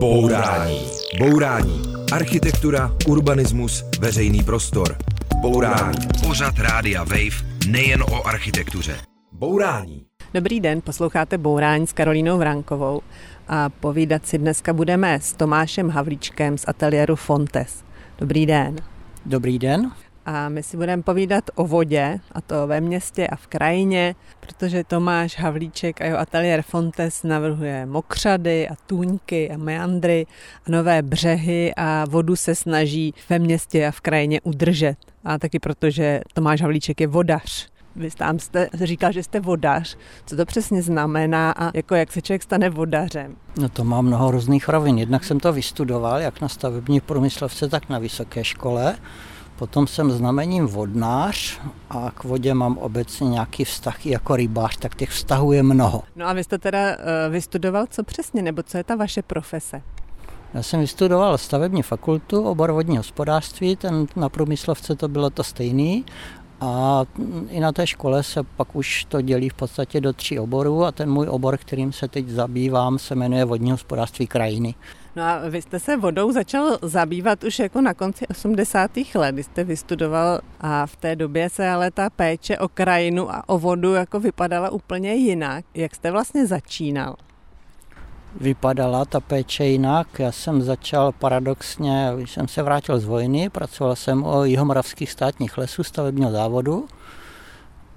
Bourání. Bourání. Architektura, urbanismus, veřejný prostor. Bourání. Pořad Rádia Wave nejen o architektuře. Bourání. Dobrý den, posloucháte Bourání s Karolínou Vránkovou a povídat si dneska budeme s Tomášem Havlíčkem z ateliéru Fontes. Dobrý den. Dobrý den a my si budeme povídat o vodě, a to ve městě a v krajině, protože Tomáš Havlíček a jeho ateliér Fontes navrhuje mokřady a tůňky a meandry a nové břehy a vodu se snaží ve městě a v krajině udržet. A taky protože Tomáš Havlíček je vodař. Vy tam jste říkal, že jste vodař. Co to přesně znamená a jako jak se člověk stane vodařem? No to má mnoho různých rovin. Jednak jsem to vystudoval, jak na stavební průmyslovce, tak na vysoké škole. Potom jsem znamením vodnář a k vodě mám obecně nějaký vztah i jako rybář, tak těch vztahů je mnoho. No a vy jste teda uh, vystudoval co přesně, nebo co je ta vaše profese? Já jsem vystudoval stavební fakultu, obor vodní hospodářství, ten na průmyslovce to bylo to stejný. A i na té škole se pak už to dělí v podstatě do tří oborů a ten můj obor, kterým se teď zabývám, se jmenuje vodní hospodářství krajiny. No a vy jste se vodou začal zabývat už jako na konci 80. let, kdy jste vystudoval a v té době se ale ta péče o krajinu a o vodu jako vypadala úplně jinak. Jak jste vlastně začínal? vypadala ta péče jinak. Já jsem začal paradoxně, když jsem se vrátil z vojny, pracoval jsem o jihomoravských státních lesů stavebního závodu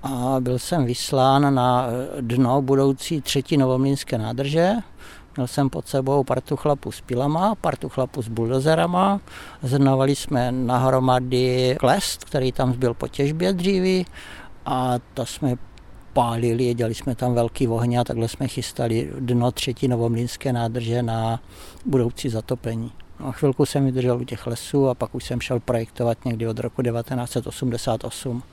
a byl jsem vyslán na dno budoucí třetí novomlínské nádrže. Měl jsem pod sebou partu chlapů s pilama, partu chlapů s buldozerama. Zhrnovali jsme nahromady klest, který tam zbyl po těžbě dříví a to jsme pálili, dělali jsme tam velký ohně a takhle jsme chystali dno třetí novomlínské nádrže na budoucí zatopení. No a chvilku jsem vydržel u těch lesů a pak už jsem šel projektovat někdy od roku 1988.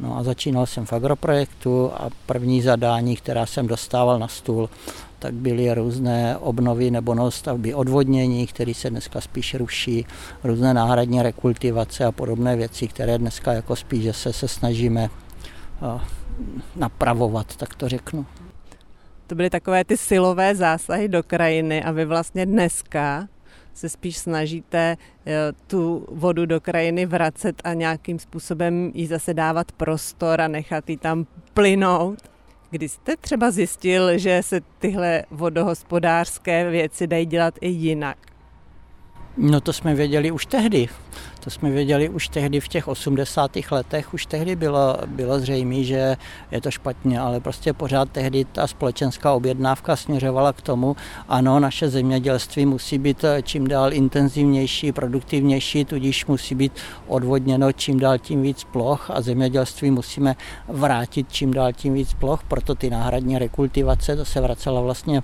No a začínal jsem v agroprojektu a první zadání, která jsem dostával na stůl, tak byly různé obnovy nebo nostavby odvodnění, které se dneska spíš ruší, různé náhradní rekultivace a podobné věci, které dneska jako spíš, že se, se snažíme napravovat, tak to řeknu. To byly takové ty silové zásahy do krajiny a vy vlastně dneska se spíš snažíte eh, tu vodu do krajiny vracet a nějakým způsobem jí zase dávat prostor a nechat ji tam plynout. Kdy jste třeba zjistil, že se tyhle vodohospodářské věci dají dělat i jinak? No to jsme věděli už tehdy. To jsme věděli už tehdy v těch 80. letech, už tehdy bylo, bylo zřejmé, že je to špatně, ale prostě pořád tehdy ta společenská objednávka směřovala k tomu, ano, naše zemědělství musí být čím dál intenzivnější, produktivnější, tudíž musí být odvodněno čím dál tím víc ploch a zemědělství musíme vrátit čím dál tím víc ploch, proto ty náhradní rekultivace, to se vracela vlastně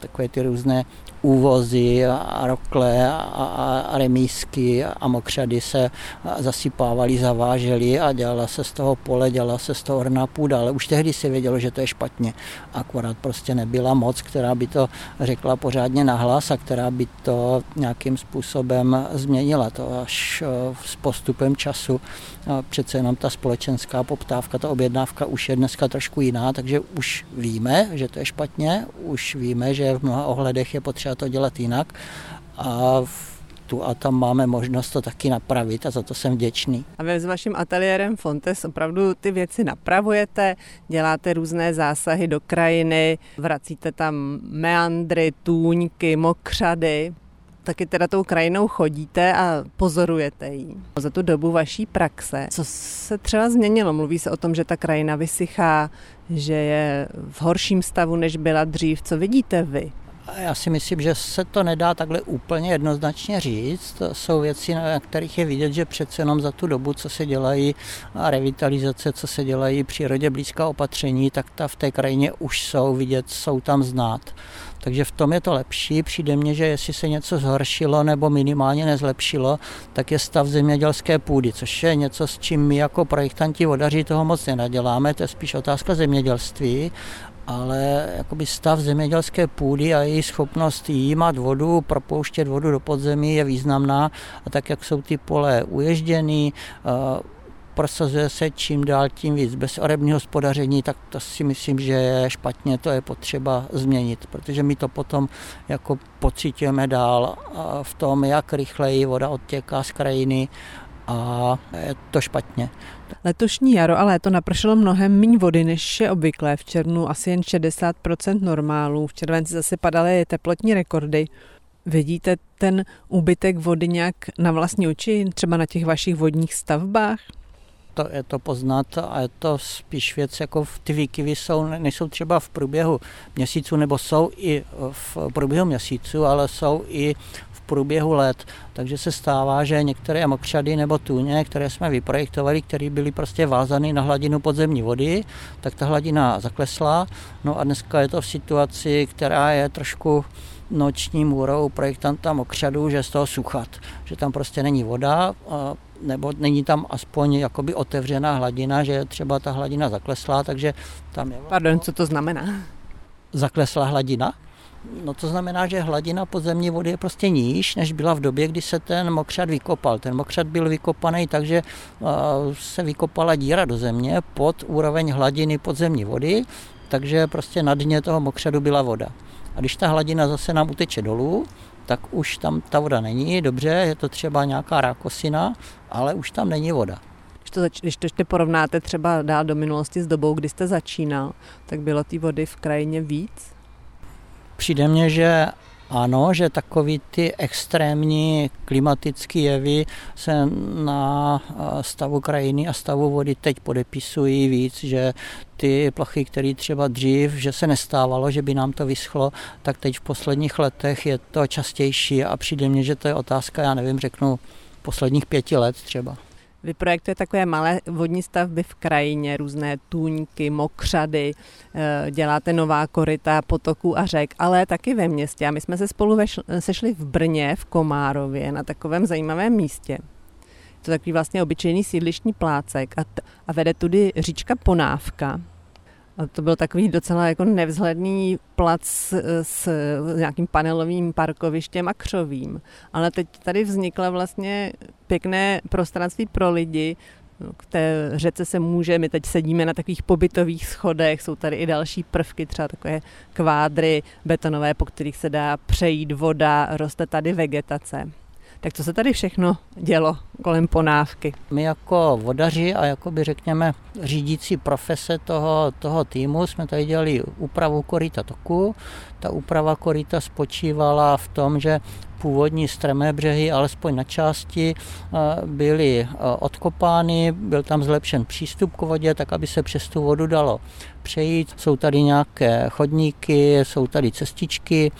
takové ty různé úvozy a rokle a, a, remísky a mokřady se zasypávaly, zavážely a dělala se z toho pole, dělala se z toho hrná půda, ale už tehdy se vědělo, že to je špatně. Akorát prostě nebyla moc, která by to řekla pořádně nahlas a která by to nějakým způsobem změnila. To až eh, s postupem času přece jenom ta společenská poptávka, ta objednávka už je dneska trošku jiná, takže už víme, že to je špatně, už víme, že v mnoha ohledech je potřeba to dělat jinak a tu a tam máme možnost to taky napravit a za to jsem vděčný. A vy s vaším ateliérem Fontes opravdu ty věci napravujete, děláte různé zásahy do krajiny, vracíte tam meandry, tůňky, mokřady taky teda tou krajinou chodíte a pozorujete ji. Za tu dobu vaší praxe, co se třeba změnilo? Mluví se o tom, že ta krajina vysychá, že je v horším stavu, než byla dřív. Co vidíte vy? Já si myslím, že se to nedá takhle úplně jednoznačně říct. To jsou věci, na kterých je vidět, že přece jenom za tu dobu, co se dělají a revitalizace, co se dělají přírodě blízká opatření, tak ta v té krajině už jsou vidět, jsou tam znát. Takže v tom je to lepší. Přijde mně, že jestli se něco zhoršilo nebo minimálně nezlepšilo, tak je stav zemědělské půdy, což je něco, s čím my jako projektanti vodaři toho moc nenaděláme, to je spíš otázka zemědělství ale jakoby stav zemědělské půdy a její schopnost jímat vodu, propouštět vodu do podzemí je významná. A tak, jak jsou ty pole uježděný, prosazuje se čím dál tím víc bezorební hospodaření, tak to si myslím, že je špatně, to je potřeba změnit, protože my to potom jako pocitujeme dál v tom, jak rychleji voda odtěká z krajiny a je to špatně. Letošní jaro a léto napršelo mnohem méně vody, než je obvyklé. V červnu asi jen 60% normálů, v červenci zase padaly teplotní rekordy. Vidíte ten úbytek vody nějak na vlastní oči, třeba na těch vašich vodních stavbách? To je to poznat a je to spíš věc, jako ty výkyvy jsou, nejsou třeba v průběhu měsíců, nebo jsou i v průběhu měsíců, ale jsou i v průběhu let. Takže se stává, že některé mokřady nebo tůně, které jsme vyprojektovali, které byly prostě vázány na hladinu podzemní vody, tak ta hladina zaklesla. No a dneska je to v situaci, která je trošku noční můrou projektanta mokřadu, že z toho suchat, že tam prostě není voda, nebo není tam aspoň jakoby otevřená hladina, že třeba ta hladina zaklesla, takže tam je... Pardon, co to znamená? Zaklesla hladina? No to znamená, že hladina podzemní vody je prostě níž, než byla v době, kdy se ten mokřad vykopal. Ten mokřad byl vykopaný takže se vykopala díra do země pod úroveň hladiny podzemní vody, takže prostě na dně toho mokřadu byla voda. A když ta hladina zase nám uteče dolů, tak už tam ta voda není, dobře, je to třeba nějaká rákosina, ale už tam není voda. Když to, zač- když to ještě porovnáte třeba dál do minulosti s dobou, kdy jste začínal, tak bylo té vody v krajině víc? Přijde mně, že ano, že takový ty extrémní klimatické jevy se na stavu krajiny a stavu vody teď podepisují víc, že ty plochy, které třeba dřív, že se nestávalo, že by nám to vyschlo, tak teď v posledních letech je to častější a přijde mně, že to je otázka, já nevím, řeknu posledních pěti let třeba. Vy projektujete takové malé vodní stavby v krajině, různé tůňky, mokřady, eh, děláte nová koryta potoků a řek, ale taky ve městě. A my jsme se spolu sešli v Brně, v Komárově, na takovém zajímavém místě. To je takový vlastně obyčejný sídlištní plácek a, t- a vede tudy říčka Ponávka, a to byl takový docela jako nevzhledný plac s, s nějakým panelovým parkovištěm a křovím. Ale teď tady vznikla vlastně pěkné prostranství pro lidi, k té řece se může, my teď sedíme na takových pobytových schodech, jsou tady i další prvky, třeba takové kvádry betonové, po kterých se dá přejít voda, roste tady vegetace. Tak co se tady všechno dělo kolem ponávky? My jako vodaři a jako by řekněme řídící profese toho, toho týmu jsme tady dělali úpravu koryta toku. Ta úprava koryta spočívala v tom, že původní strmé břehy, alespoň na části, eh, byly eh, odkopány, byl tam zlepšen přístup k vodě, tak aby se přes tu vodu dalo přejít. Jsou tady nějaké chodníky, jsou tady cestičky,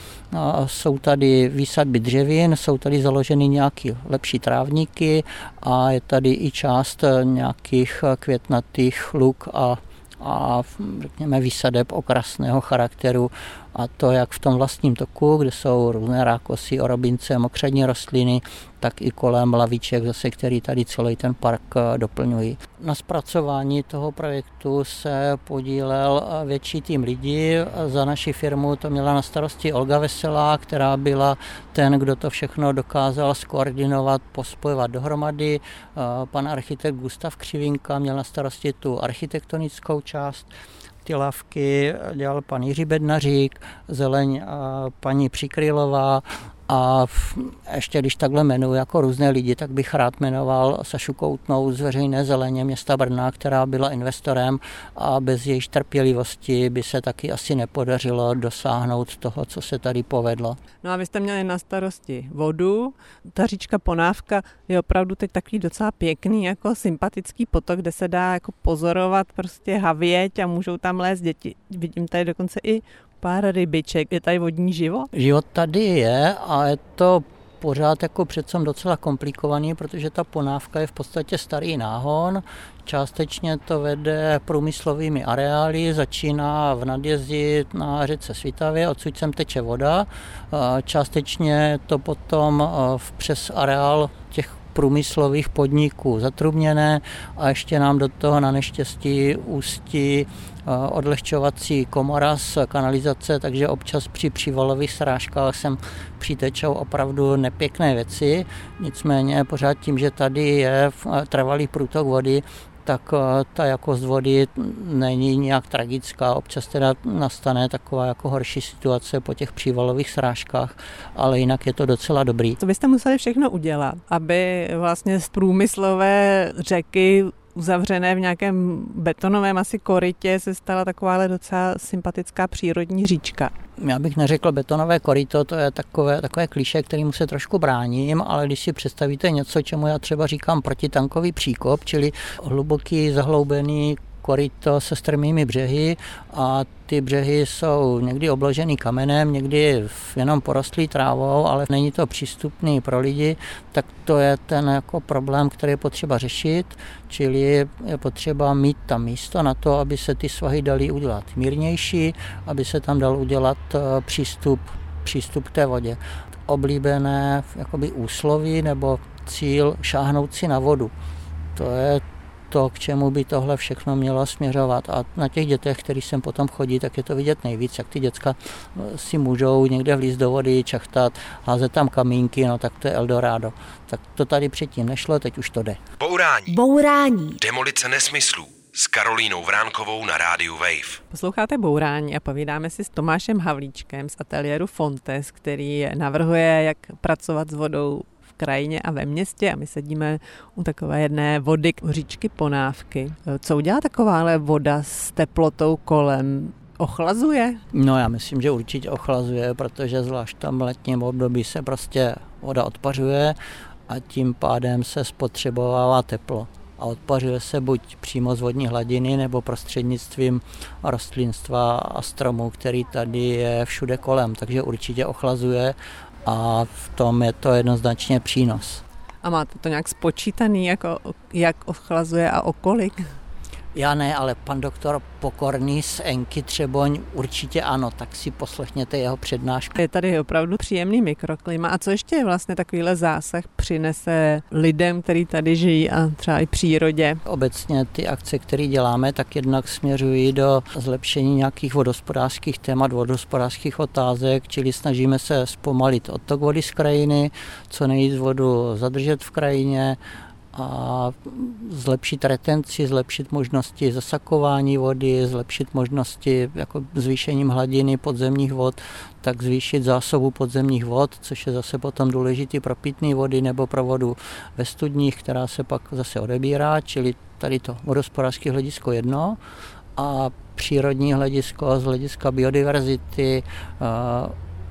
jsou tady výsadby dřevin, jsou tady založeny nějaké lepší trávníky a je tady i část nějakých květnatých luk a a řekněme výsadeb okrasného charakteru a to jak v tom vlastním toku, kde jsou různé rákosy, orobince, mokřadní rostliny, tak i kolem laviček, zase, který tady celý ten park eh, doplňují. Na zpracování toho projektu se podílel eh, větší tým lidí. Za naši firmu to měla na starosti Olga Veselá, která byla ten, kdo to všechno dokázal skoordinovat, pospojovat dohromady. Eh, pan architekt Gustav Křivinka měl na starosti tu architektonickou část ty lavky dělal pan Jiří Bednařík, zeleň a paní Přikrylová a ještě když takhle jmenuji jako různé lidi, tak bych rád jmenoval Sašu Koutnou z veřejné zeleně města Brna, která byla investorem a bez její trpělivosti by se taky asi nepodařilo dosáhnout toho, co se tady povedlo. No a vy jste měli na starosti vodu. Ta říčka Ponávka je opravdu teď takový docela pěkný, jako sympatický potok, kde se dá jako pozorovat prostě havěť a můžou tam lézt děti. Vidím tady dokonce i pár rybiček. Je tady vodní život? Život tady je a je to pořád jako přece docela komplikovaný, protože ta ponávka je v podstatě starý náhon, částečně to vede průmyslovými areály, začíná v nadjezdi na řece Svitavě, odsud sem teče voda, částečně to potom přes areál těch průmyslových podniků zatrubněné a ještě nám do toho na neštěstí ústí odlehčovací komora z kanalizace, takže občas při přívalových srážkách sem přitečou opravdu nepěkné věci. Nicméně pořád tím, že tady je trvalý průtok vody, tak eh, ta jakost vody není nějak tragická. Občas teda nastane taková jako horší situace po těch přívalových srážkách, ale jinak je to docela dobrý. Co byste museli všechno udělat, aby vlastně z průmyslové řeky uzavřené v nějakém betonovém asi korytě se stala takováhle docela sympatická přírodní říčka. Já bych neřekl betonové koryto, to je takové, takové kliše, kterým se trošku bráním, ale když si představíte něco, čemu já třeba říkám protitankový příkop, čili hluboký zahloubený koryto se strmými břehy a ty břehy jsou někdy obložený kamenem, někdy jenom porostlý trávou, ale není to přístupný pro lidi, tak to je ten jako problém, který je potřeba řešit, čili je potřeba mít tam místo na to, aby se ty svahy daly udělat mírnější, aby se tam dal udělat eh, přístup, přístup k té vodě. Oblíbené jakoby úsloví nebo cíl šáhnout si na vodu. To je to, k čemu by tohle všechno mělo směřovat. A na těch dětech, který sem potom chodí, tak je to vidět nejvíc, jak ty děcka eh, si můžou někde vlízt do vody, čachtat, házet tam kamínky, no tak to je Eldorado. Tak to tady předtím nešlo, teď už to jde. Bourání. Bourání. Demolice nesmyslů s Karolínou Vránkovou na rádiu Wave. Posloucháte Bourání a povídáme si s Tomášem Havlíčkem z ateliéru Fontes, který navrhuje, jak pracovat s vodou krajině a ve městě a my sedíme u takové jedné vody, říčky Ponávky. Co udělá takováhle voda s teplotou kolem? Ochlazuje? No já myslím, že určitě ochlazuje, protože zvlášť tam letním období se prostě voda odpařuje a tím pádem se spotřebovává teplo a odpařuje se buď přímo z vodní hladiny nebo prostřednictvím rostlinstva a stromů, který tady je všude kolem, takže určitě ochlazuje a v tom je to jednoznačně přínos. A máte to nějak spočítaný, jako, jak ochlazuje a o kolik? Já ne, ale pan doktor Pokorný z Enky Třeboň určitě ano, tak si poslechněte jeho přednášku. Je tady opravdu příjemný mikroklima. A co ještě vlastně takovýhle zásah přinese lidem, kteří tady žijí a třeba i přírodě? Obecně ty akce, které děláme, tak jednak směřují do zlepšení nějakých vodospodářských témat, vodospodářských otázek, čili snažíme se zpomalit odtok vody z krajiny, co nejvíc vodu zadržet v krajině, a zlepšit retenci, zlepšit možnosti zasakování vody, zlepšit možnosti jako zvýšením hladiny podzemních vod, tak zvýšit zásobu podzemních vod, což je zase potom důležitý pro pitné vody nebo pro vodu ve studních, která se pak zase odebírá, čili tady to vodospodářské hledisko jedno a přírodní hledisko z hlediska biodiverzity,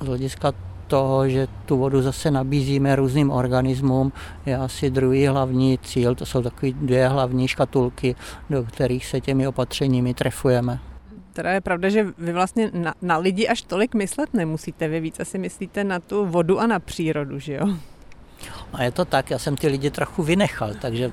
z hlediska toho, že tu vodu zase nabízíme různým organismům, je asi druhý hlavní cíl. To jsou takové dvě hlavní škatulky, do kterých se těmi opatřeními trefujeme. Teda je pravda, že vy vlastně na, na lidi až tolik myslet nemusíte. Vy víc asi myslíte na tu vodu a na přírodu, že jo? A je to tak, já jsem ty lidi trochu vynechal, takže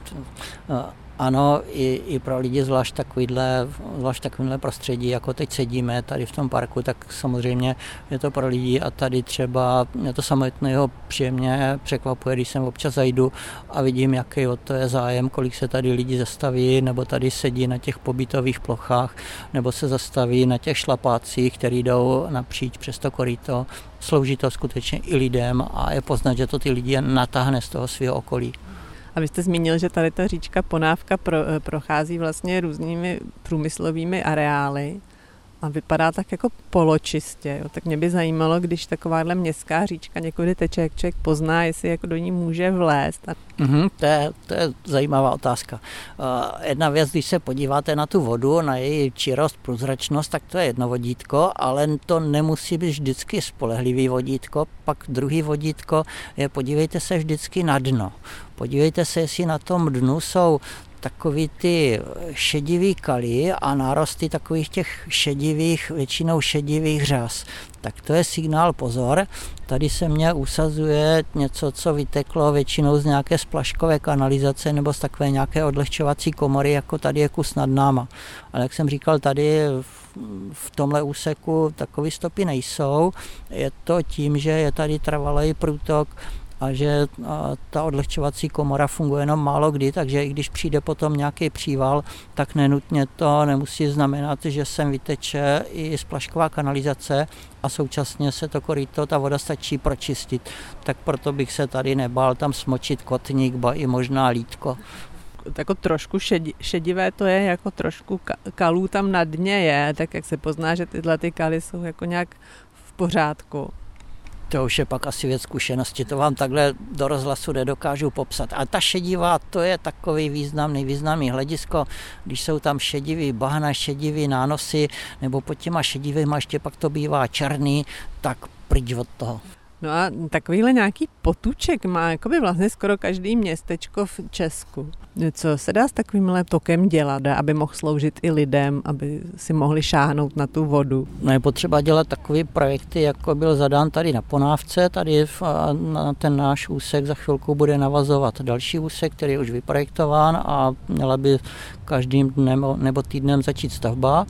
ano, i, i pro lidi zvlášť takovýhle, zvlášť takovýhle prostředí, jako teď sedíme tady v tom parku, tak samozřejmě je to pro lidi a tady třeba mě to samotného příjemně překvapuje, když sem občas zajdu a vidím, jaký o to je zájem, kolik se tady lidi zastaví, nebo tady sedí na těch pobytových plochách, nebo se zastaví na těch šlapácích, které jdou napříč přes to koryto. Slouží to skutečně i lidem a je poznat, že to ty lidi natáhne z toho svého okolí. A vy jste zmínil, že tady ta říčka Ponávka pro, eh, prochází vlastně různými průmyslovými areály a vypadá tak jako poločistě. Jo. Tak mě by zajímalo, když takováhle městská říčka někudy teče, jak člověk pozná, jestli jako do ní může vlézt. Mm-hmm, to, je, to je zajímavá otázka. Uh, jedna věc, když se podíváte na tu vodu, na její čirost, průzračnost, tak to je jedno vodítko, ale to nemusí být vždycky spolehlivý vodítko. Pak druhý vodítko je podívejte se vždycky na dno. Podívejte se, jestli na tom dnu jsou takový ty šedivý kaly a nárosty takových těch šedivých, většinou šedivých řas. Tak to je signál pozor. Tady se mě usazuje něco, co vyteklo většinou z nějaké splaškové kanalizace nebo z takové nějaké odlehčovací komory, jako tady je kus nad náma. Ale jak jsem říkal, tady v tomhle úseku takové stopy nejsou. Je to tím, že je tady trvalý průtok a že ta odlehčovací komora funguje jenom málo kdy, takže i když přijde potom nějaký příval, tak nenutně to nemusí znamenat, že sem vyteče i splašková kanalizace a současně se to koryto, ta voda stačí pročistit. Tak proto bych se tady nebál tam smočit kotník, ba i možná lítko jako trošku šedi, šedivé to je, jako trošku kalů tam na dně je, tak jak se pozná, že tyhle ty kaly jsou jako nějak v pořádku. To už je pak asi věc zkušenosti, to vám takhle do rozhlasu nedokážu popsat. A ta šedivá, to je takový významný, významný hledisko, když jsou tam šedivý bahna, šedivý nánosy, nebo pod těma šedivýma ještě pak to bývá černý, tak pryč od toho. No a takovýhle nějaký potuček má jakoby vlastně skoro každý městečko v Česku. Co se dá s takovýmhle tokem dělat, aby mohl sloužit i lidem, aby si mohli šáhnout na tu vodu? No je potřeba dělat takové projekty, jako byl zadán tady na Ponávce, tady na ten náš úsek za chvilku bude navazovat další úsek, který je už vyprojektován a měla by každým dnem nebo týdnem začít stavba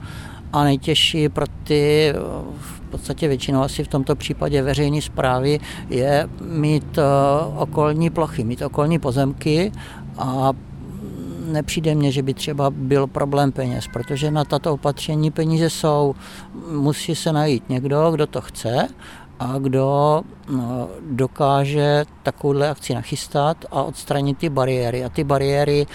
a nejtěžší pro ty v podstatě většinou asi v tomto případě veřejné zprávy je mít eh, okolní plochy, mít okolní pozemky a nepřijde mně, že by třeba byl problém peněz, protože na tato opatření peníze jsou, musí se najít někdo, kdo to chce a kdo dokáže takovouhle akci nachystat a odstranit ty bariéry. A ty bariéry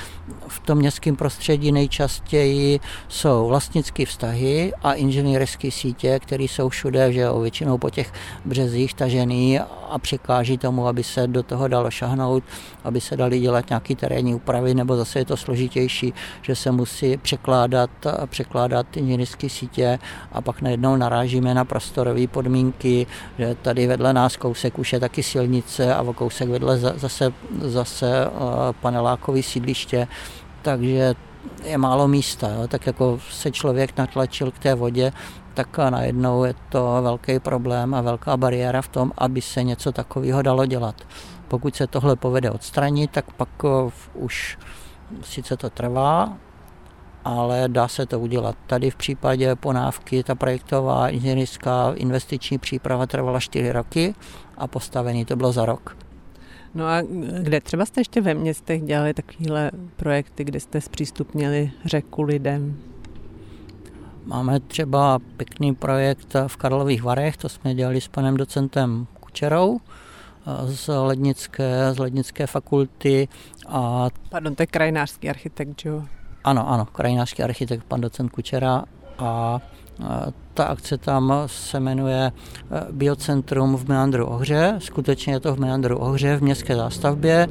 v tom městském prostředí nejčastěji jsou vlastnické vztahy a inženýrské sítě, které jsou všude, že jo, většinou po těch březích tažený a překáží tomu, aby se do toho dalo šahnout, aby se dali dělat nějaké terénní úpravy, nebo zase je to složitější, že se musí překládat, překládat inženýrské sítě a pak najednou narážíme na prostorové podmínky, že tady vedle nás kousek už je taky silnice a o kousek vedle zase, zase eh, panelákový sídliště, takže je málo místa. Jo? Tak jako se člověk natlačil k té vodě, tak najednou je to velký problém a velká bariéra v tom, aby se něco takového dalo dělat. Pokud se tohle povede odstranit, tak pak eh, už sice to trvá, ale dá se to udělat. Tady v případě Ponávky ta projektová inženýrská investiční příprava trvala 4 roky a postavení to bylo za rok. No a kde třeba jste ještě ve městech dělali takovéhle projekty, kde jste zpřístupnili řeku lidem? Máme třeba pěkný projekt v Karlových Varech, to jsme dělali s panem docentem Kučerou z Lednické, z Lednické fakulty. A... Pardon, to je krajinářský architekt, jo? Ano, ano, krajinářský architekt pan docent Kučera a ta akce tam se jmenuje e, Biocentrum v Meandru Ohře. Skutečně je to v Meandru Ohře v městské zástavbě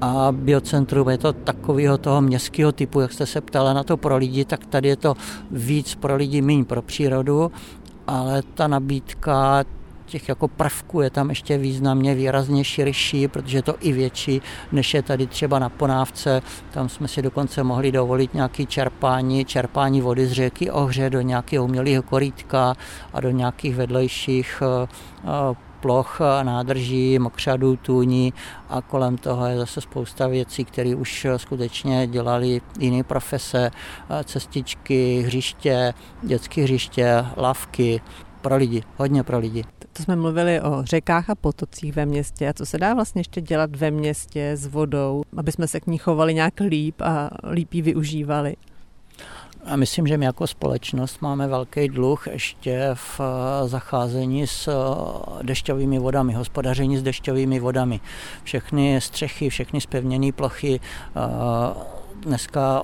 a biocentrum je to takového toho městského typu, jak jste se ptala na to pro lidi, tak tady je to víc pro lidi, méně pro přírodu, ale ta nabídka těch jako prvků je tam ještě významně výrazně širší, protože je to i větší, než je tady třeba na Ponávce. Tam jsme si dokonce mohli dovolit nějaké čerpání, čerpání vody z řeky Ohře do nějakého umělého korítka a do nějakých vedlejších eh, eh, ploch, nádrží, mokřadů, tůní a kolem toho je zase spousta věcí, které už skutečně dělali jiné profese, eh, cestičky, hřiště, dětské hřiště, lavky, pro lidi, hodně pro lidi. To jsme mluvili o řekách a potocích ve městě. A co se dá vlastně ještě dělat ve městě s vodou, aby jsme se k ní chovali nějak líp a líp ji využívali? A myslím, že my jako společnost máme velký dluh ještě v eh, zacházení s eh, dešťovými vodami, hospodaření s dešťovými vodami. Všechny střechy, všechny spevněné plochy eh, dneska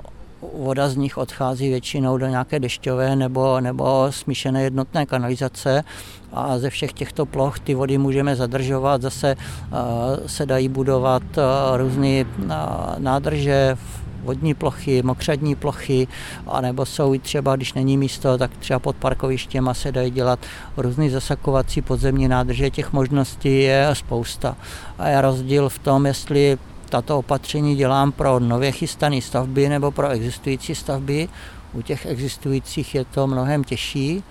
voda z nich odchází většinou do nějaké dešťové nebo, nebo smíšené jednotné kanalizace a ze všech těchto ploch ty vody můžeme zadržovat, zase se dají budovat různé nádrže, vodní plochy, mokřadní plochy, anebo jsou i třeba, když není místo, tak třeba pod parkovištěma se dají dělat různé zasakovací podzemní nádrže, těch možností je spousta. A je rozdíl v tom, jestli tato opatření dělám pro nově chystané stavby nebo pro existující stavby. U těch existujících je to mnohem těžší,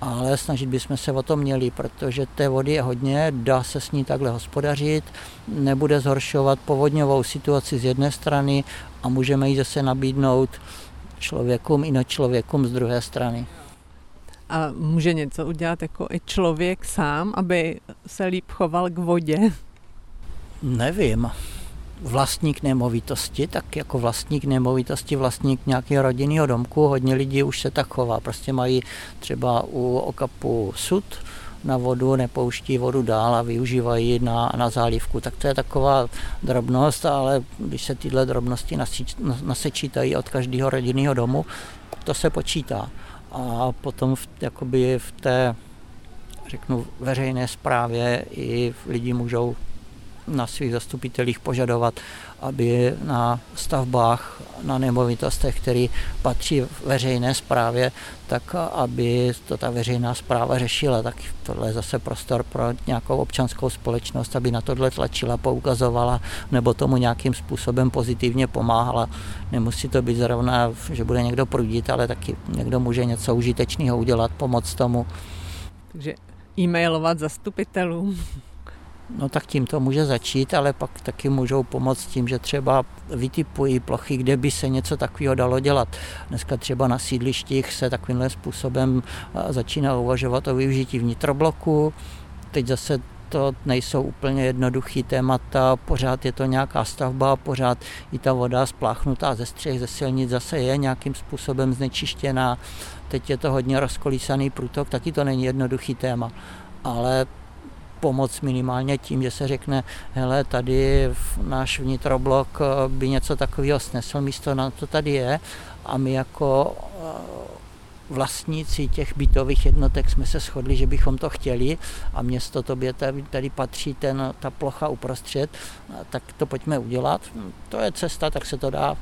ale snažit bychom se o to měli, protože té vody je hodně, dá se s ní takhle hospodařit, nebude zhoršovat povodňovou situaci z jedné strany a můžeme ji zase nabídnout člověkům i na člověkům z druhé strany. A může něco udělat jako i člověk sám, aby se líp choval k vodě? Nevím. Vlastník nemovitosti, tak jako vlastník nemovitosti, vlastník nějakého rodinného domku, hodně lidí už se tak chová. Prostě mají třeba u okapu sud, na vodu, nepouští vodu dál a využívají na, na zálivku. Tak to je taková drobnost, ale když se tyhle drobnosti nasečítají od každého rodinného domu, to se počítá. A potom v, jakoby v té řeknu, veřejné správě i lidi můžou na svých zastupitelích požadovat, aby na stavbách, na nemovitostech, které patří veřejné správě, tak aby to ta veřejná zpráva řešila. Tak tohle je zase prostor pro nějakou občanskou společnost, aby na tohle tlačila, poukazovala nebo tomu nějakým způsobem pozitivně pomáhala. Nemusí to být zrovna, že bude někdo prudit, ale taky někdo může něco užitečného udělat, pomoct tomu. Takže e-mailovat zastupitelům. No tak tím to může začít, ale pak taky můžou pomoct tím, že třeba vytipují plochy, kde by se něco takového dalo dělat. Dneska třeba na sídlištích se takovýmhle způsobem začíná uvažovat o využití vnitrobloku. Teď zase to nejsou úplně jednoduchý témata, pořád je to nějaká stavba, pořád i ta voda spláchnutá ze střech, ze silnic zase je nějakým způsobem znečištěná. Teď je to hodně rozkolísaný průtok, taky to není jednoduchý téma. Ale pomoc minimálně tím, že se řekne, hele, tady náš vnitroblok eh, by něco takového snesl, místo na to tady je a my jako eh, vlastníci těch bytových jednotek jsme se shodli, že bychom to chtěli a město tobě tady, tady patří ten, ta plocha uprostřed, tak to pojďme udělat. To je cesta, tak se to dá.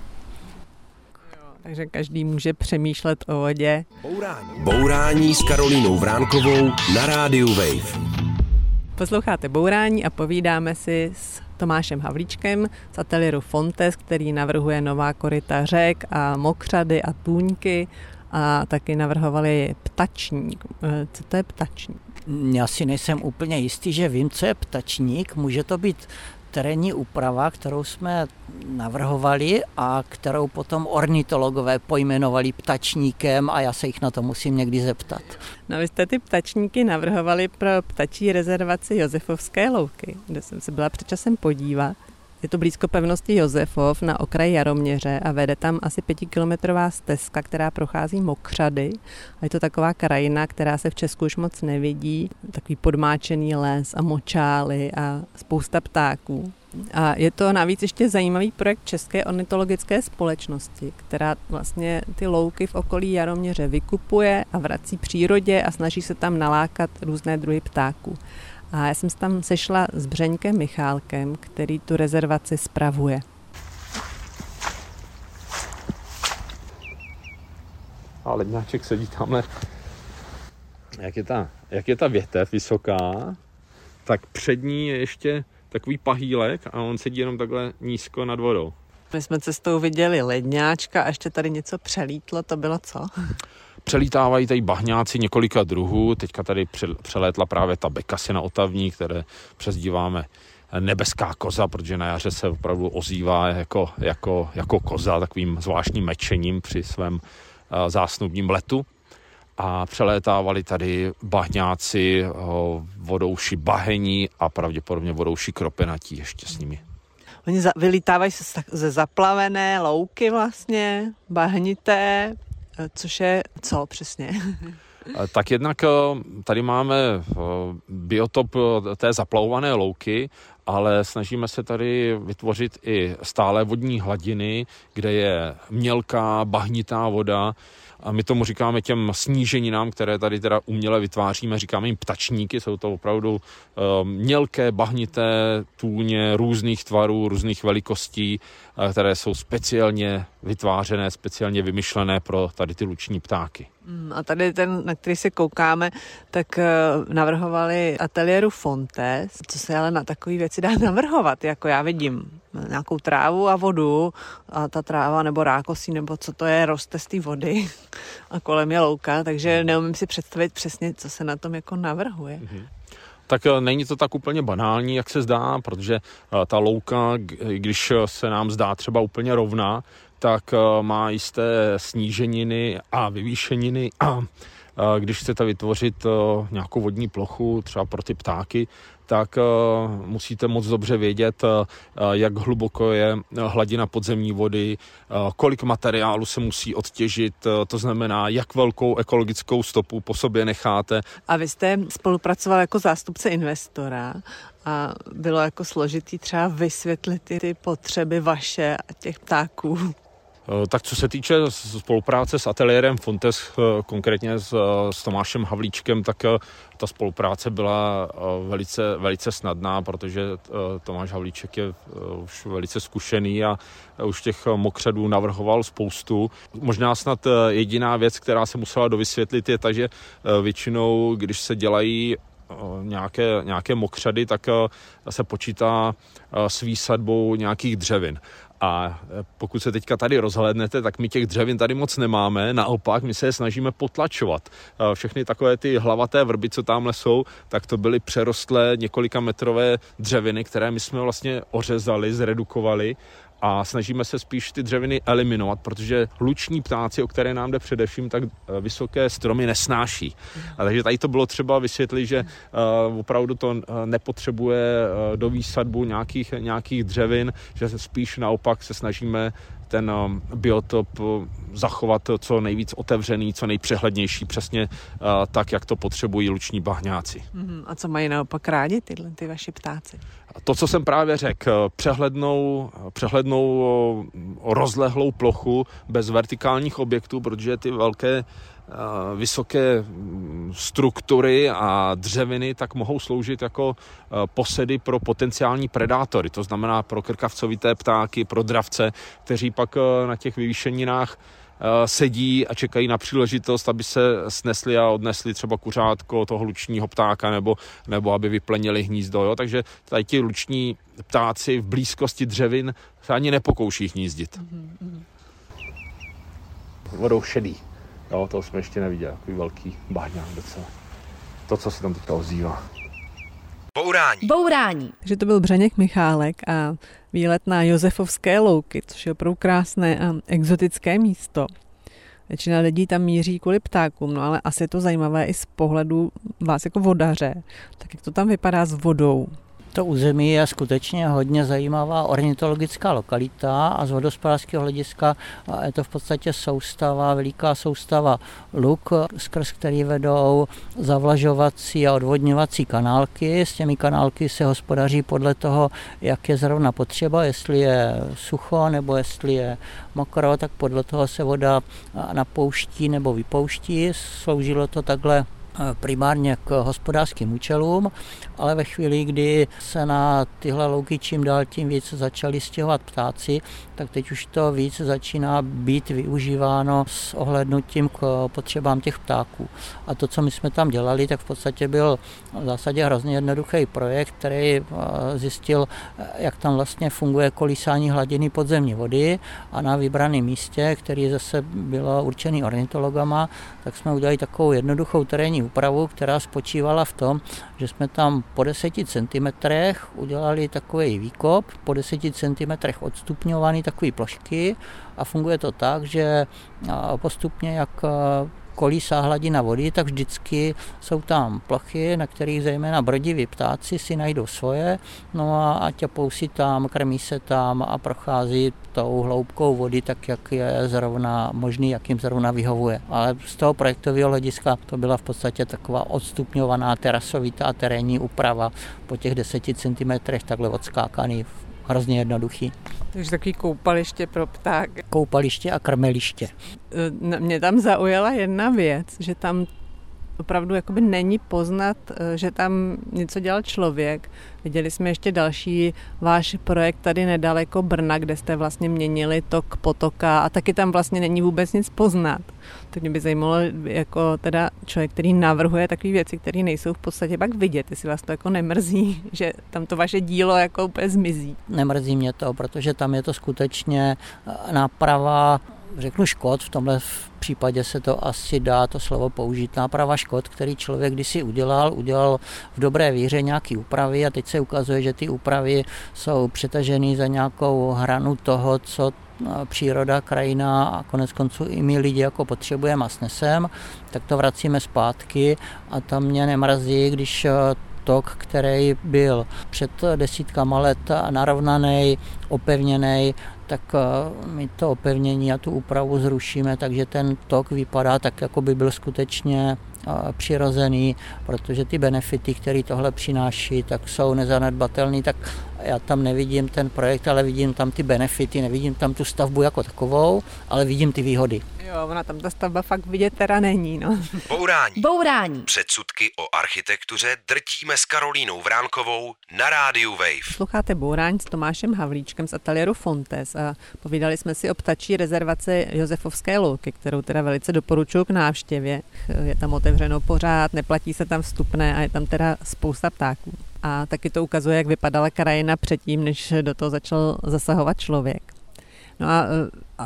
Takže každý může přemýšlet o vodě. Bourání. Bourání s Karolínou Vránkovou na rádiu Wave. Posloucháte Bourání a povídáme si s Tomášem Havlíčkem z ateliéru Fontes, který navrhuje nová koryta řek a mokřady a tůňky a taky navrhovali ptačník. Eh, co to je ptačník? Já si nejsem úplně jistý, že vím, co je ptačník. Může to být terénní úprava, kterou jsme navrhovali a kterou potom ornitologové pojmenovali ptačníkem a já se jich na to musím někdy zeptat. No vy jste ty ptačníky navrhovali pro ptačí rezervaci Josefovské louky, kde jsem se byla před časem podívat. Je to blízko pevnosti Josefov na okraji Jaroměře a vede tam asi pětikilometrová stezka, která prochází mokřady. A je to taková krajina, která se v Česku už moc nevidí. Takový podmáčený les a močály a spousta ptáků. A je to navíc ještě zajímavý projekt České ornitologické společnosti, která vlastně ty louky v okolí Jaroměře vykupuje a vrací přírodě a snaží se tam nalákat různé druhy ptáků. A já jsem se tam sešla s Břeňkem Michálkem, který tu rezervaci spravuje. A ledňáček sedí tamhle. Jak je ta, jak je ta větev vysoká, tak před ní je ještě takový pahýlek a on sedí jenom takhle nízko nad vodou. My jsme cestou viděli ledňáčka a ještě tady něco přelítlo, to bylo co? Přelítávají tady bahňáci několika druhů, teďka tady přelétla právě ta bekasina otavní, které přezdíváme nebeská koza, protože na jaře se opravdu ozývá jako, jako, jako koza takovým zvláštním mečením při svém zásnubním letu. A přelétávali tady bahňáci, vodouši bahení a pravděpodobně vodouši kropenatí ještě s nimi. Oni za, vylítávají se ze zaplavené louky vlastně, bahnité, což je co přesně? Tak jednak eh, tady máme eh, biotop eh, té zaplavované louky, ale snažíme se tady vytvořit i stále vodní hladiny, kde je mělká, bahnitá voda, a my tomu říkáme těm sníženinám, které tady teda uměle vytváříme, říkáme jim ptačníky, jsou to opravdu mělké, bahnité tůně různých tvarů, různých velikostí, které jsou speciálně vytvářené, speciálně vymyšlené pro tady ty luční ptáky. Mm, a tady ten, na který se koukáme, tak uh, navrhovali ateliéru Fontes, co se ale na takové věci dá navrhovat, jako já vidím nějakou trávu a vodu a ta tráva nebo rákosí nebo co to je, roste z té vody a kolem je louka, takže neumím si představit přesně, co se na tom jako navrhuje. Mm-hmm tak eh, není to tak úplně banální, jak se zdá, protože eh, ta louka, když se nám zdá třeba úplně rovná, tak eh, má jisté sníženiny a vyvýšeniny. A když chcete vytvořit nějakou vodní plochu třeba pro ty ptáky, tak musíte moc dobře vědět, jak hluboko je hladina podzemní vody, kolik materiálu se musí odtěžit, to znamená, jak velkou ekologickou stopu po sobě necháte. A vy jste spolupracoval jako zástupce investora a bylo jako složitý třeba vysvětlit ty potřeby vaše a těch ptáků. Eh, tak co se týče spolupráce s ateliérem Fontes, eh, konkrétně s, s Tomášem Havlíčkem, tak eh, ta spolupráce byla velice, velice snadná, protože Tomáš Havlíček je už velice zkušený a už těch mokřadů navrhoval spoustu. Možná snad jediná věc, která se musela dovysvětlit, je ta, že většinou, když se dělají nějaké, nějaké mokřady, tak se počítá s výsadbou nějakých dřevin. A e, pokud se teďka tady rozhlédnete, tak my těch dřevin tady moc nemáme, naopak my se je snažíme potlačovat. E, všechny takové ty hlavaté vrby, co tamhle jsou, tak to byly přerostlé několika metrové dřeviny, které my jsme vlastně ořezali, zredukovali a snažíme se spíš ty dřeviny eliminovat, protože luční ptáci, o které nám jde především, tak eh, vysoké stromy nesnáší. A takže tady to bylo třeba vysvětlit, že uh, opravdu to eh, nepotřebuje uh, do výsadbu nějakých, nějakých dřevin, že spíš naopak se snažíme ten biotop zachovat co nejvíc otevřený, co nejpřehlednější, přesně tak, jak to potřebují luční bahňáci. Mhm. A co mají naopak rádi tyhle ty vaši ptáci? To, co jsem právě řekl, přehlednou, přehlednou rozlehlou plochu bez vertikálních objektů, protože ty velké vysoké struktury a dřeviny tak mohou sloužit jako posedy pro potenciální predátory, to znamená pro krkavcovité ptáky, pro dravce, kteří pak na těch vyvýšeninách sedí a čekají na příležitost, aby se snesli a odnesli třeba kuřátko toho lučního ptáka nebo, nebo aby vyplenili hnízdo. Jo? Takže tady ti luční ptáci v blízkosti dřevin se ani nepokouší hnízdit. Mm-hmm. Vodou šedý. Jo, to jsme ještě neviděli, takový velký bahňák docela. To, co se tam teďka ozývá. Bourání. Bourání. Takže to byl Břeněk Michálek a výlet na Josefovské louky, což je opravdu krásné a exotické místo. Většina lidí tam míří kvůli ptákům, no ale asi je to zajímavé i z pohledu vás jako vodaře. Tak jak to tam vypadá s vodou? To území je skutečně hodně zajímavá ornitologická lokalita a z vodospodářského hlediska je to v podstatě soustava, veliká soustava luk, skrz který vedou zavlažovací a odvodňovací kanálky. S těmi kanálky se hospodaří podle toho, jak je zrovna potřeba, jestli je sucho nebo jestli je mokro, tak podle toho se voda napouští nebo vypouští. Sloužilo to takhle primárně k hospodářským účelům, ale ve chvíli, kdy se na tyhle louky čím dál tím víc začaly stěhovat ptáci, tak teď už to víc začíná být využíváno s ohlednutím k potřebám těch ptáků. A to, co my jsme tam dělali, tak v podstatě byl v zásadě hrozně jednoduchý projekt, který eh, zjistil, jak tam vlastně funguje kolísání hladiny podzemní vody a na vybraném místě, který zase bylo určený ornitologama, tak jsme udělali takovou jednoduchou terénní úpravu, která spočívala v tom, že jsme tam po 10 cm udělali takový výkop, po 10 cm odstupňovaný takové plošky a funguje to tak, že postupně jak kolísá hladina vody, tak vždycky jsou tam plochy, na kterých zejména brodiví ptáci si najdou svoje, no a, a ťapou si tam, krmí se tam a prochází tou hloubkou vody tak, jak je zrovna možný, jak jim zrovna vyhovuje. Ale z toho projektového hlediska to byla v podstatě taková odstupňovaná terasovitá terénní úprava po těch 10 cm takhle odskákaný hrozně jednoduchý. Takže takový koupaliště pro pták. Koupaliště a krmeliště. E, mě tam zaujala jedna věc, že tam opravdu jakoby není poznat, eh, že tam něco dělal člověk. Viděli jsme ještě další váš projekt tady nedaleko Brna, kde jste vlastně měnili tok potoka a taky tam vlastně není vůbec nic poznat. Tak mě by zajímalo, jako teda člověk, který navrhuje takové věci, které nejsou v podstatě pak vidět, jestli vás to jako nemrzí, že tam to vaše dílo jako úplně zmizí. Nemrzí mě to, protože tam je to skutečně náprava řeknu škod, v tomhle případě se to asi dá to slovo použít, náprava škod, který člověk kdysi udělal, udělal v dobré víře nějaký úpravy a teď se ukazuje, že ty úpravy jsou přetažený za nějakou hranu toho, co no, příroda, krajina a konec konců i my lidi jako potřebujeme a snesem, tak to vracíme zpátky a tam mě nemrazí, když tok, který byl před desítkama let narovnaný, opevněný, tak eh, my to opevnění a tu úpravu zrušíme, takže ten tok vypadá tak, jako by byl skutečně eh, přirozený, protože ty benefity, které tohle přináší, tak jsou nezanedbatelné, tak já tam nevidím ten projekt, ale vidím tam ty benefity, nevidím tam tu stavbu jako takovou, ale vidím ty výhody. Jo, ona tam ta stavba fakt vidět teda není, no. Bourání. Bourání. Předsudky o architektuře drtíme s Karolínou Vránkovou na rádiu Wave. Posloucháte Bourání s Tomášem Havlíčkem z ateliéru Fontes a povídali jsme si o ptačí rezervaci Josefovské louky, kterou teda velice doporučuji k návštěvě. Je tam otevřeno pořád, neplatí se tam vstupné a je tam teda spousta ptáků. A taky to ukazuje, jak vypadala krajina předtím, než do toho začal zasahovat člověk. No a,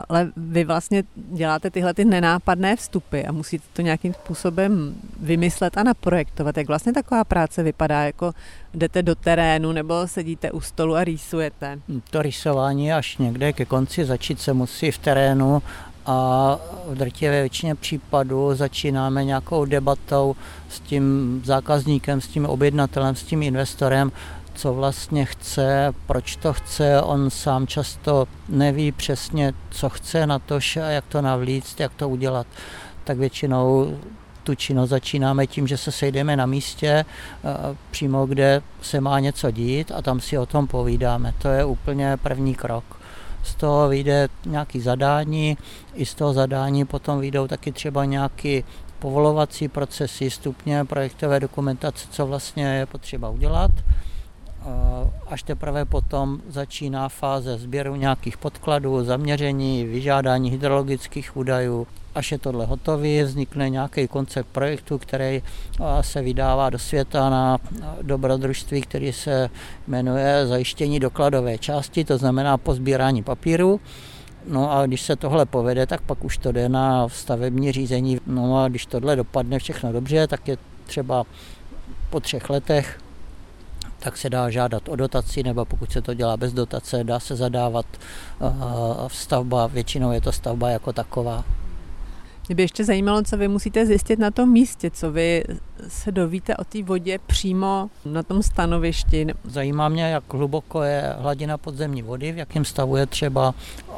ale vy vlastně děláte tyhle ty nenápadné vstupy a musíte to nějakým způsobem vymyslet a naprojektovat. Jak vlastně taková práce vypadá? Jako jdete do terénu nebo sedíte u stolu a rýsujete? To rýsování až někde ke konci začít se musí v terénu a v drtivé většině případů začínáme nějakou debatou s tím zákazníkem, s tím objednatelem, s tím investorem, co vlastně chce, proč to chce. On sám často neví přesně, co chce na to, a jak to navlíct, jak to udělat. Tak většinou tu činnost začínáme tím, že se sejdeme na místě, eh, přímo kde se má něco dít a tam si o tom povídáme. To je úplně první krok. Z toho vyjde nějaký zadání, i z toho zadání potom vyjdou taky třeba nějaký povolovací procesy, stupně projektové dokumentace, co vlastně je potřeba udělat až teprve potom začíná fáze sběru nějakých podkladů, zaměření, vyžádání hydrologických údajů. Až je tohle hotové, vznikne nějaký koncept projektu, který se vydává do světa na dobrodružství, který se jmenuje zajištění dokladové části, to znamená pozbírání papíru. No a když se tohle povede, tak pak už to jde na stavební řízení. No a když tohle dopadne všechno dobře, tak je třeba po třech letech tak se dá žádat o dotaci, nebo pokud se to dělá bez dotace, dá se zadávat stavba, většinou je to stavba jako taková. Mě by ještě zajímalo, co vy musíte zjistit na tom místě, co vy se dovíte o té vodě přímo na tom stanovišti. Zajímá mě, jak hluboko je hladina podzemní vody, v jakém stavu je třeba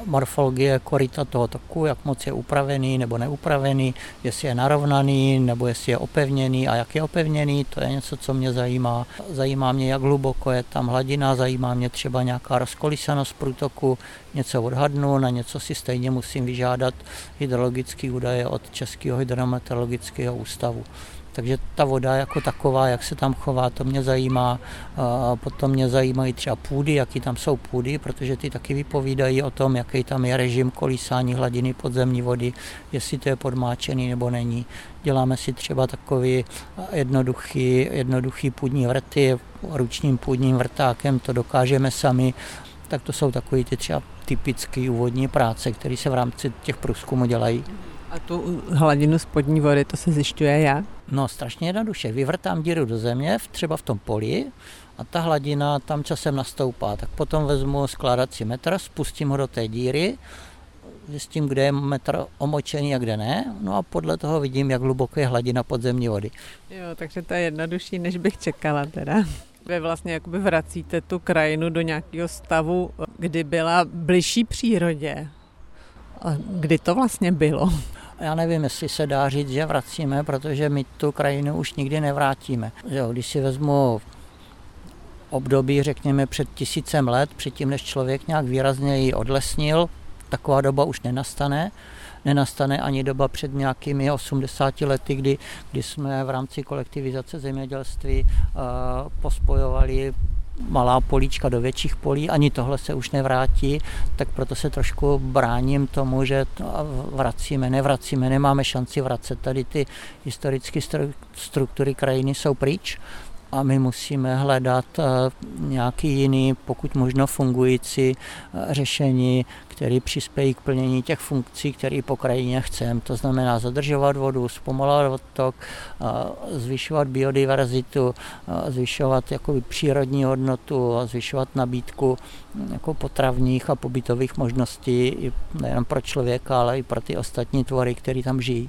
morfologie korita toho toku, jak moc je upravený nebo neupravený, jestli je narovnaný nebo jestli je opevněný a jak je opevněný, to je něco, co mě zajímá. Zajímá mě, jak hluboko je tam hladina, zajímá mě třeba nějaká rozkolisanost průtoku, něco odhadnu, na něco si stejně musím vyžádat hydrologické údaje od Českého hydrometeorologického ústavu. Takže ta voda jako taková, jak se tam chová, to mě zajímá. A potom mě zajímají třeba půdy, jaký tam jsou půdy, protože ty taky vypovídají o tom, jaký tam je režim kolísání hladiny podzemní vody, jestli to je podmáčený nebo není. Děláme si třeba takový jednoduchý, jednoduchý půdní vrty, ručním půdním vrtákem to dokážeme sami tak to jsou takový ty třeba typické úvodní práce, které se v rámci těch průzkumů dělají. A tu hladinu spodní vody, to se zjišťuje jak? No strašně jednoduše. Vyvrtám díru do země, třeba v tom poli, a ta hladina tam časem nastoupá. Tak potom vezmu skládací metr, spustím ho do té díry, zjistím, kde je metr omočený a kde ne, no a podle toho vidím, jak hluboko je hladina podzemní vody. Jo, takže to je jednodušší, než bych čekala teda. Vy vlastně jakoby vracíte tu krajinu do nějakého stavu, kdy byla bližší přírodě. A kdy to vlastně bylo? Já nevím, jestli se dá říct, že vracíme, protože my tu krajinu už nikdy nevrátíme. Jo, když si vezmu období, řekněme, před tisícem let, předtím, než člověk nějak výrazně ji odlesnil, taková doba už nenastane. Nenastane ani doba před nějakými 80 lety, kdy, kdy jsme v rámci kolektivizace zemědělství uh, pospojovali malá políčka do větších polí, ani tohle se už nevrátí, tak proto se trošku bráním tomu, že to vracíme, nevracíme, nemáme šanci vracet. Tady ty historické struktury krajiny jsou pryč a my musíme hledat eh, nějaký jiný, pokud možno fungující eh, řešení, který přispějí k plnění těch funkcí, které po krajině chceme. To znamená zadržovat vodu, zpomalovat tok, eh, zvyšovat biodiverzitu, zvyšovat jakoby přírodní hodnotu zvyšovat nabídku hm, jako potravních a pobytových možností nejen pro člověka, ale i pro ty ostatní tvory, které tam žijí.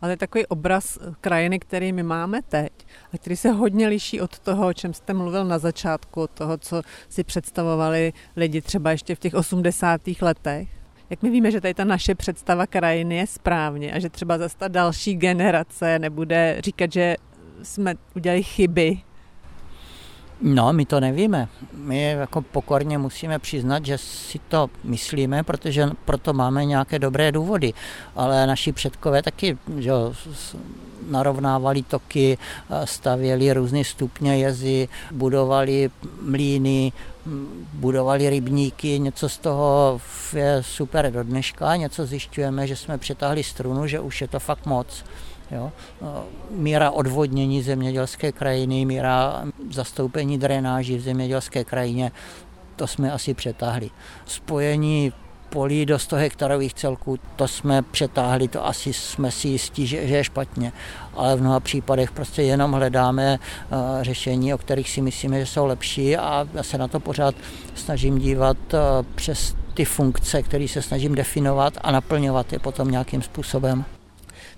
Ale to je takový obraz krajiny, který my máme teď a který se hodně liší od toho, o čem jste mluvil na začátku, od toho, co si představovali lidi třeba ještě v těch 80. letech. Jak my víme, že tady ta naše představa krajiny je správně a že třeba zase ta další generace nebude říkat, že jsme udělali chyby, No, my to nevíme. My jako pokorně musíme přiznat, že si to myslíme, protože proto máme nějaké dobré důvody. Ale naši předkové taky že, narovnávali toky, stavěli různé stupně jezy, budovali mlíny, budovali rybníky, něco z toho je super do dneška, něco zjišťujeme, že jsme přetáhli strunu, že už je to fakt moc. Jo? Míra odvodnění zemědělské krajiny, míra zastoupení drenáží v zemědělské krajině, to jsme asi přetáhli. Spojení polí do 100 hektarových celků, to jsme přetáhli, to asi jsme si jistí, že, že je špatně. Ale v mnoha případech prostě jenom hledáme uh, řešení, o kterých si myslíme, že jsou lepší a já se na to pořád snažím dívat uh, přes ty funkce, které se snažím definovat a naplňovat je potom nějakým způsobem.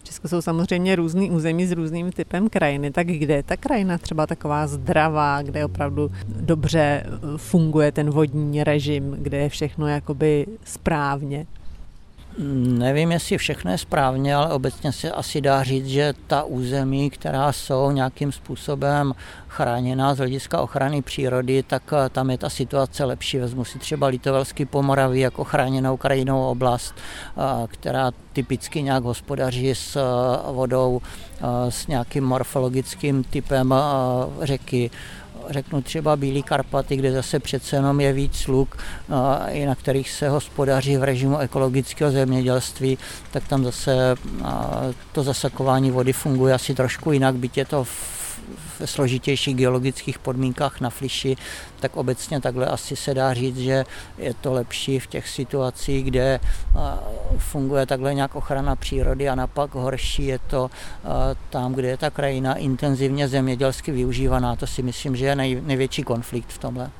Česko jsou samozřejmě různý území s různým typem krajiny, tak kde je ta krajina třeba taková zdravá, kde opravdu dobře funguje ten vodní režim, kde je všechno jakoby správně? Nevím, jestli všechno je správně, ale obecně se asi dá říct, že ta území, která jsou nějakým způsobem chráněná z hlediska ochrany přírody, tak eh, tam je ta situace lepší. Vezmu si třeba Litovelský Pomoraví jako chráněnou krajinou oblast, eh, která typicky nějak hospodaří s eh, vodou, s nějakým morfologickým typem řeky řeknu třeba Bílý Karpaty, kde zase přece jenom je víc luk, na kterých se hospodaří v režimu ekologického zemědělství, tak tam zase to zasakování vody funguje asi trošku jinak, byť je to v složitějších geologických podmínkách na fliši, tak obecně takhle asi se dá říct, že je to lepší v těch situacích, kde funguje takhle nějak ochrana přírody a napak horší je to tam, kde je ta krajina intenzivně zemědělsky využívaná. To si myslím, že je nej, největší konflikt v tomhle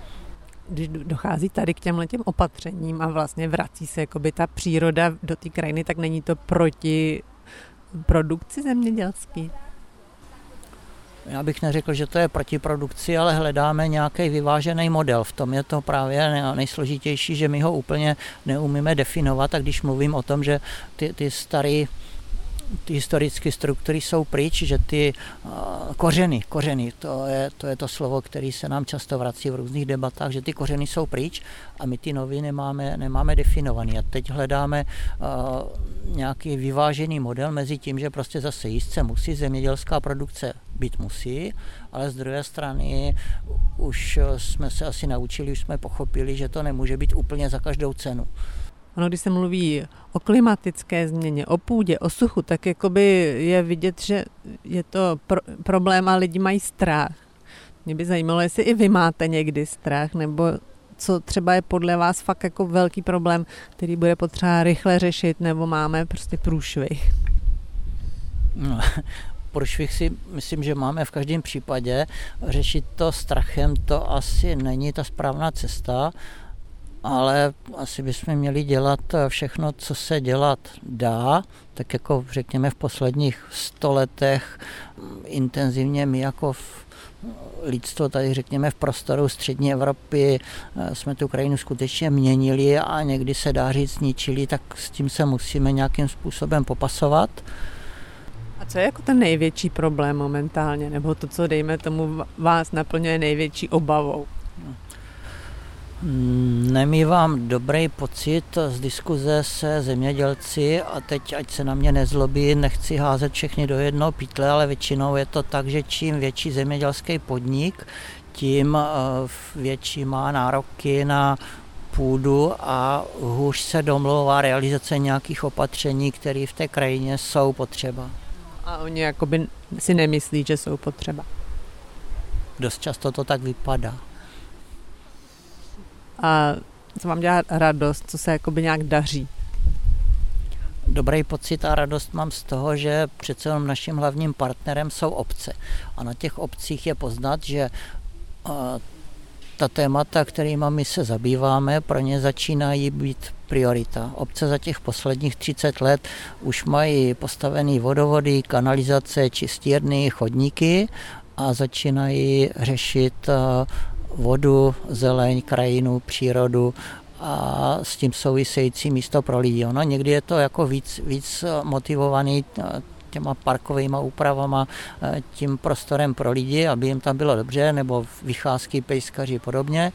když dochází tady k těmhle těm opatřením a vlastně vrací se jakoby ta příroda do té krajiny, tak není to proti produkci zemědělské? Já bych neřekl, že to je proti produkci, ale hledáme nějaký vyvážený model. V tom je to právě nejsložitější, že my ho úplně neumíme definovat a když mluvím o tom, že ty, ty staré ty historické struktury jsou pryč, že ty uh, kořeny, kořeny, to je, to je to slovo, které se nám často vrací v různých debatách, že ty kořeny jsou pryč a my ty nový nemáme, nemáme definovaný. A teď hledáme uh, nějaký vyvážený model mezi tím, že prostě zase jíst musí, zemědělská produkce být musí, ale z druhé strany už jsme se asi naučili, už jsme pochopili, že to nemůže být úplně za každou cenu. Ono, když se mluví o klimatické změně, o půdě, o suchu, tak jakoby je vidět, že je to pro, problém a lidi mají strach. Mě by zajímalo, jestli i vy máte někdy strach, nebo co třeba je podle vás fakt jako velký problém, který bude potřeba rychle řešit, nebo máme prostě průšvih? No, průšvih si myslím, že máme v každém případě. Řešit to strachem to asi není ta správná cesta ale asi bychom měli dělat všechno, co se dělat dá, tak jako řekněme v posledních stoletech intenzivně my jako v lidstvo tady řekněme v prostoru střední Evropy eh, jsme tu krajinu skutečně měnili a někdy se dá říct zničili, tak s tím se musíme nějakým způsobem popasovat. A co je jako ten největší problém momentálně, nebo to, co dejme tomu vás naplňuje největší obavou? Nemývám dobrý pocit z diskuze se zemědělci a teď, ať se na mě nezlobí, nechci házet všechny do jednoho pytle, ale většinou je to tak, že čím větší zemědělský podnik, tím eh, větší má nároky na půdu a hůř se domlouvá realizace nějakých opatření, které v té krajině jsou potřeba. A oni jakoby si nemyslí, že jsou potřeba. Dost často to tak vypadá a co vám dělá radost, co se jakoby nějak daří? Dobrý pocit a radost mám z toho, že přece jenom naším hlavním partnerem jsou obce. A na těch obcích je poznat, že ta témata, kterými my se zabýváme, pro ně začínají být priorita. Obce za těch posledních 30 let už mají postavený vodovody, kanalizace, čistírny, chodníky a začínají řešit vodu, zeleň, krajinu, přírodu a s tím související místo pro lidi. Ono někdy je to jako víc, víc motivovaný eh, těma parkovými úpravama, eh, tím prostorem pro lidi, aby jim tam bylo dobře, nebo vycházky, pejskaři podobně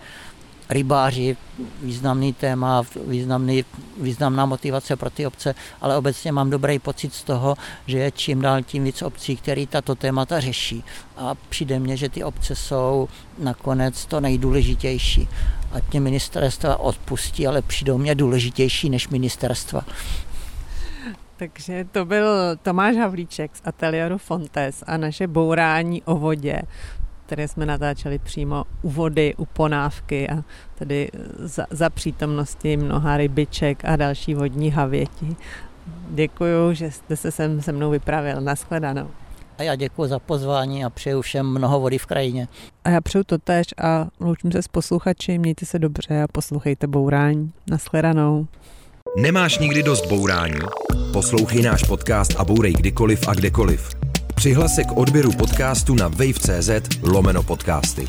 rybáři, významný téma, významný, významná motivace pro ty obce, ale obecně mám dobrý pocit z toho, že je čím dál tím víc obcí, které tato témata řeší. A přijde mně, že ty obce jsou nakonec to nejdůležitější. A tě ministerstva odpustí, ale přijdou mě důležitější než ministerstva. Takže to byl Tomáš Havlíček z ateliéru Fontes a naše bourání o vodě které jsme natáčeli přímo u vody, u ponávky a tedy za, za přítomnosti mnoha rybiček a další vodní havěti. Děkuji, že jste se sem se mnou vypravil. Naschledanou. A já děkuji za pozvání a přeju všem mnoho vody v krajině. A já přeju to tež a loučím se s posluchači, mějte se dobře a poslouchejte Bourání. Naschledanou. Nemáš nikdy dost bourání? Poslouchej náš podcast a bourej kdykoliv a kdekoliv. Přihlas k odběru podcastu na wave.cz lomeno podcasty.